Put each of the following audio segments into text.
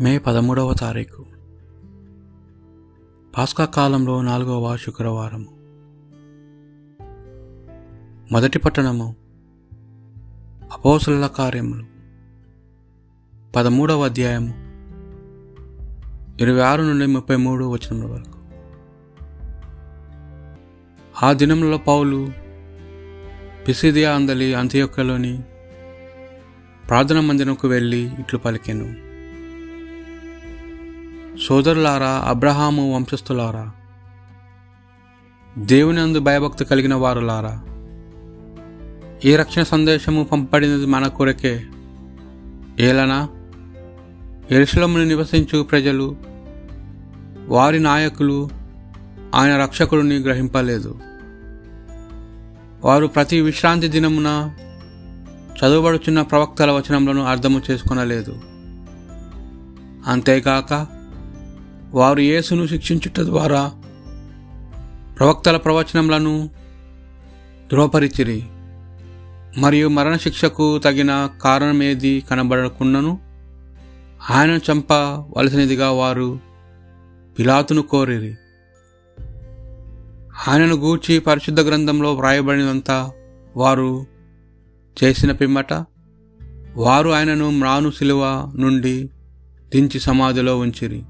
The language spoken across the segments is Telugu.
మే పదమూడవ తారీఖు. పాస్కా కాలంలో నాలుగవ శుక్రవారము మొదటి పట్టణము అపోసల కార్యములు. పదమూడవ అధ్యాయము ఇరవై ఆరు నుండి ముప్పై మూడు వచనముల వరకు. ఆ దినములలో పౌలు పిసిదియా అందలి అంత్యొక్కలోని ప్రార్థన మందిరంకు వెళ్ళి ఇట్లు పలికెను. సోదరులారా అబ్రహాము వంశస్థులారా దేవుని అందు భయభక్తి కలిగిన వారులారా ఈ రక్షణ సందేశము పంపబడినది మన కొరకే. ఏలనా ఎరుసలమును నివసించు ప్రజలు వారి నాయకులు ఆయన రక్షకుడిని గ్రహింపలేదు. వారు ప్రతి విశ్రాంతి దినమున చదువుబడుచున్న ప్రవక్తల వచనములను అర్థము చేసుకొనలేదు. అంతేకాక వారు యేసును శిక్షించుట ద్వారా ప్రవక్తల ప్రవచనములను ధృవపరిచిరి. మరియు మరణశిక్షకు తగిన కారణమేది కనబడకుండాను ఆయనను చంపవలసినదిగా వారు పిలాతును కోరిరి. ఆయనను గూర్చి పరిశుద్ధ గ్రంథంలో వ్రాయబడినంతా వారు చేసిన పిమ్మట వారు ఆయనను మ్రాను శిలువ నుండి దించి సమాధిలో ఉంచిరి.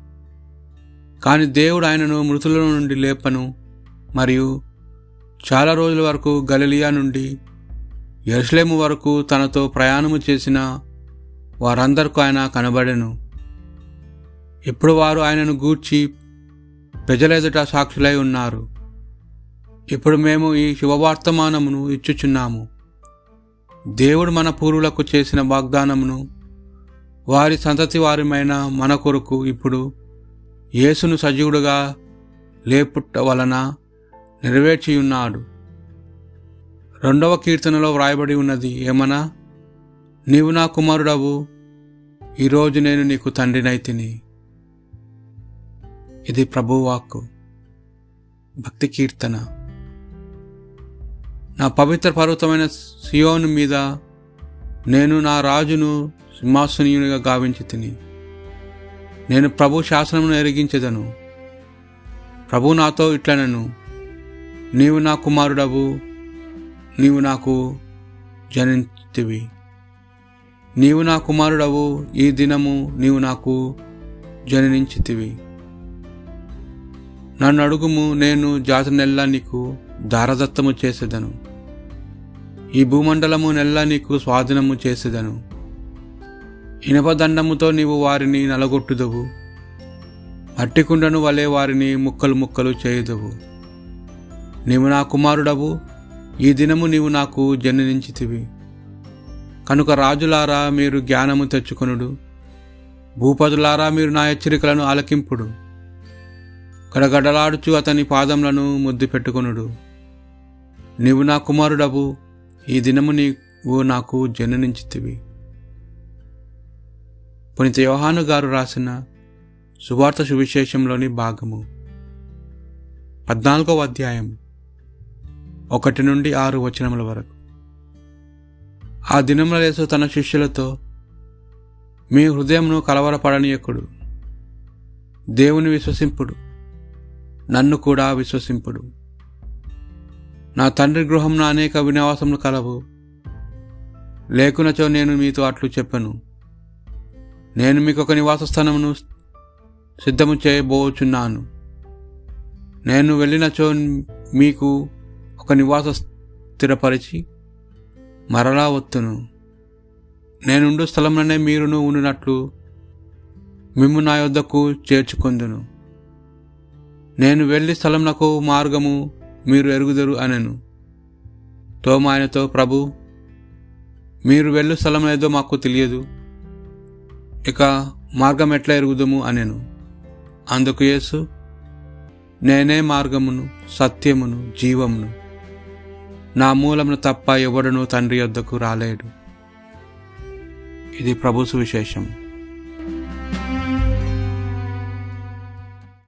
కానీ దేవుడు ఆయనను మృతుల నుండి లేపను. మరియు చాలా రోజుల వరకు గలిలియా నుండి ఎరుసలేము వరకు తనతో ప్రయాణము చేసిన వారందరికీ ఆయన కనబడెను. ఇప్పుడు వారు ఆయనను గూర్చి ప్రజలెదుట సాక్షులై ఉన్నారు. ఇప్పుడు మేము ఈ శుభవార్తమానమును ఇచ్చుచున్నాము. దేవుడు మన పూర్వులకు చేసిన వాగ్దానమును వారి సంతతి వారిమైన మన కొరకు ఇప్పుడు యేసును సజీవుడుగా లేపుట వలన నెరవేర్చియున్నాడు. రెండవ కీర్తనలో వ్రాయబడి ఉన్నది ఏమనా? నీవు నా కుమారుడవు ఈరోజు నేను నీకు తండ్రినైతిని ఇది ప్రభువాక్కు. భక్తి కీర్తన. నా పవిత్ర పర్వతమైన సియోను మీద నేను నా రాజును సింహాసనీయునిగా గావించి తిని. నేను ప్రభు శాసనమును ఎరిగించదను. ప్రభు నాతో ఇట్లనను. నీవు నా కుమారుడవు నీవు నాకు జనించితివి నీవు నా కుమారుడవు ఈ దినము నీవు నాకు జననించితివి నన్ను అడుగుము నేను జాతి నెల్లా నీకు దారదత్తము చేసేదను. ఈ భూమండలము నెల్లా నీకు స్వాధీనము చేసేదను. ఇనపదండముతో నీవు వారిని నలగొట్టుదవు. మట్టికుండను వలె వారిని ముక్కలు ముక్కలు చేయుదవు. నీవు నా కుమారుడవు ఈ దినము నీవు నాకు జననించితివి కనుక రాజులారా మీరు జ్ఞానము తెచ్చుకొనుడు. భూపతులారా మీరు నా హెచ్చరికలను ఆలకింపుడు. గడగడలాడుచు అతని పాదములను ముద్దు పెట్టుకొనుడు. నీవు నా కుమారుడవు ఈ దినము నీవు నాకు జననించితివి పునీత యోహాను గారు రాసిన సువార్త సువిశేషంలోని భాగము. పద్నాలుగవ అధ్యాయం ఒకటి నుండి ఆరు వచనముల వరకు. ఆ దినముల యేసు తన శిష్యులతో మీ హృదయంను కలవరపడనీయకుడు దేవుని విశ్వసింపుడు నన్ను కూడా విశ్వసింపుడు. నా తండ్రి గృహంలో అనేక వినివాసములు కలవు లేకునచో నేను మీతో అట్లు చెప్పను. నేను మీకు ఒక నివాస స్థానమును సిద్ధము చేయబోచున్నాను. నేను వెళ్ళినచో మీకు ఒక నివాస స్థిరపరిచి మరలా వత్తును. నేనుండు స్థలంలోనే మీరును ఉండినట్లు మిమ్ము నా యొద్దకు చేర్చుకొందును. నేను వెళ్ళి స్థలంనకు మార్గము మీరు ఎరుగుదరు అనెను. తోమాయనతో ప్రభు మీరు వెళ్ళు స్థలం ఏదో మాకు తెలియదు. ఇక మార్గం ఎట్లా ఎరుగుదము అనెను. అందుకు యేసు నేనే మార్గమును సత్యమును జీవమును. నా మూలమును తప్ప ఎవడను తండ్రి యొద్దకు రాలేడు. ఇది ప్రభు సువిశేషము.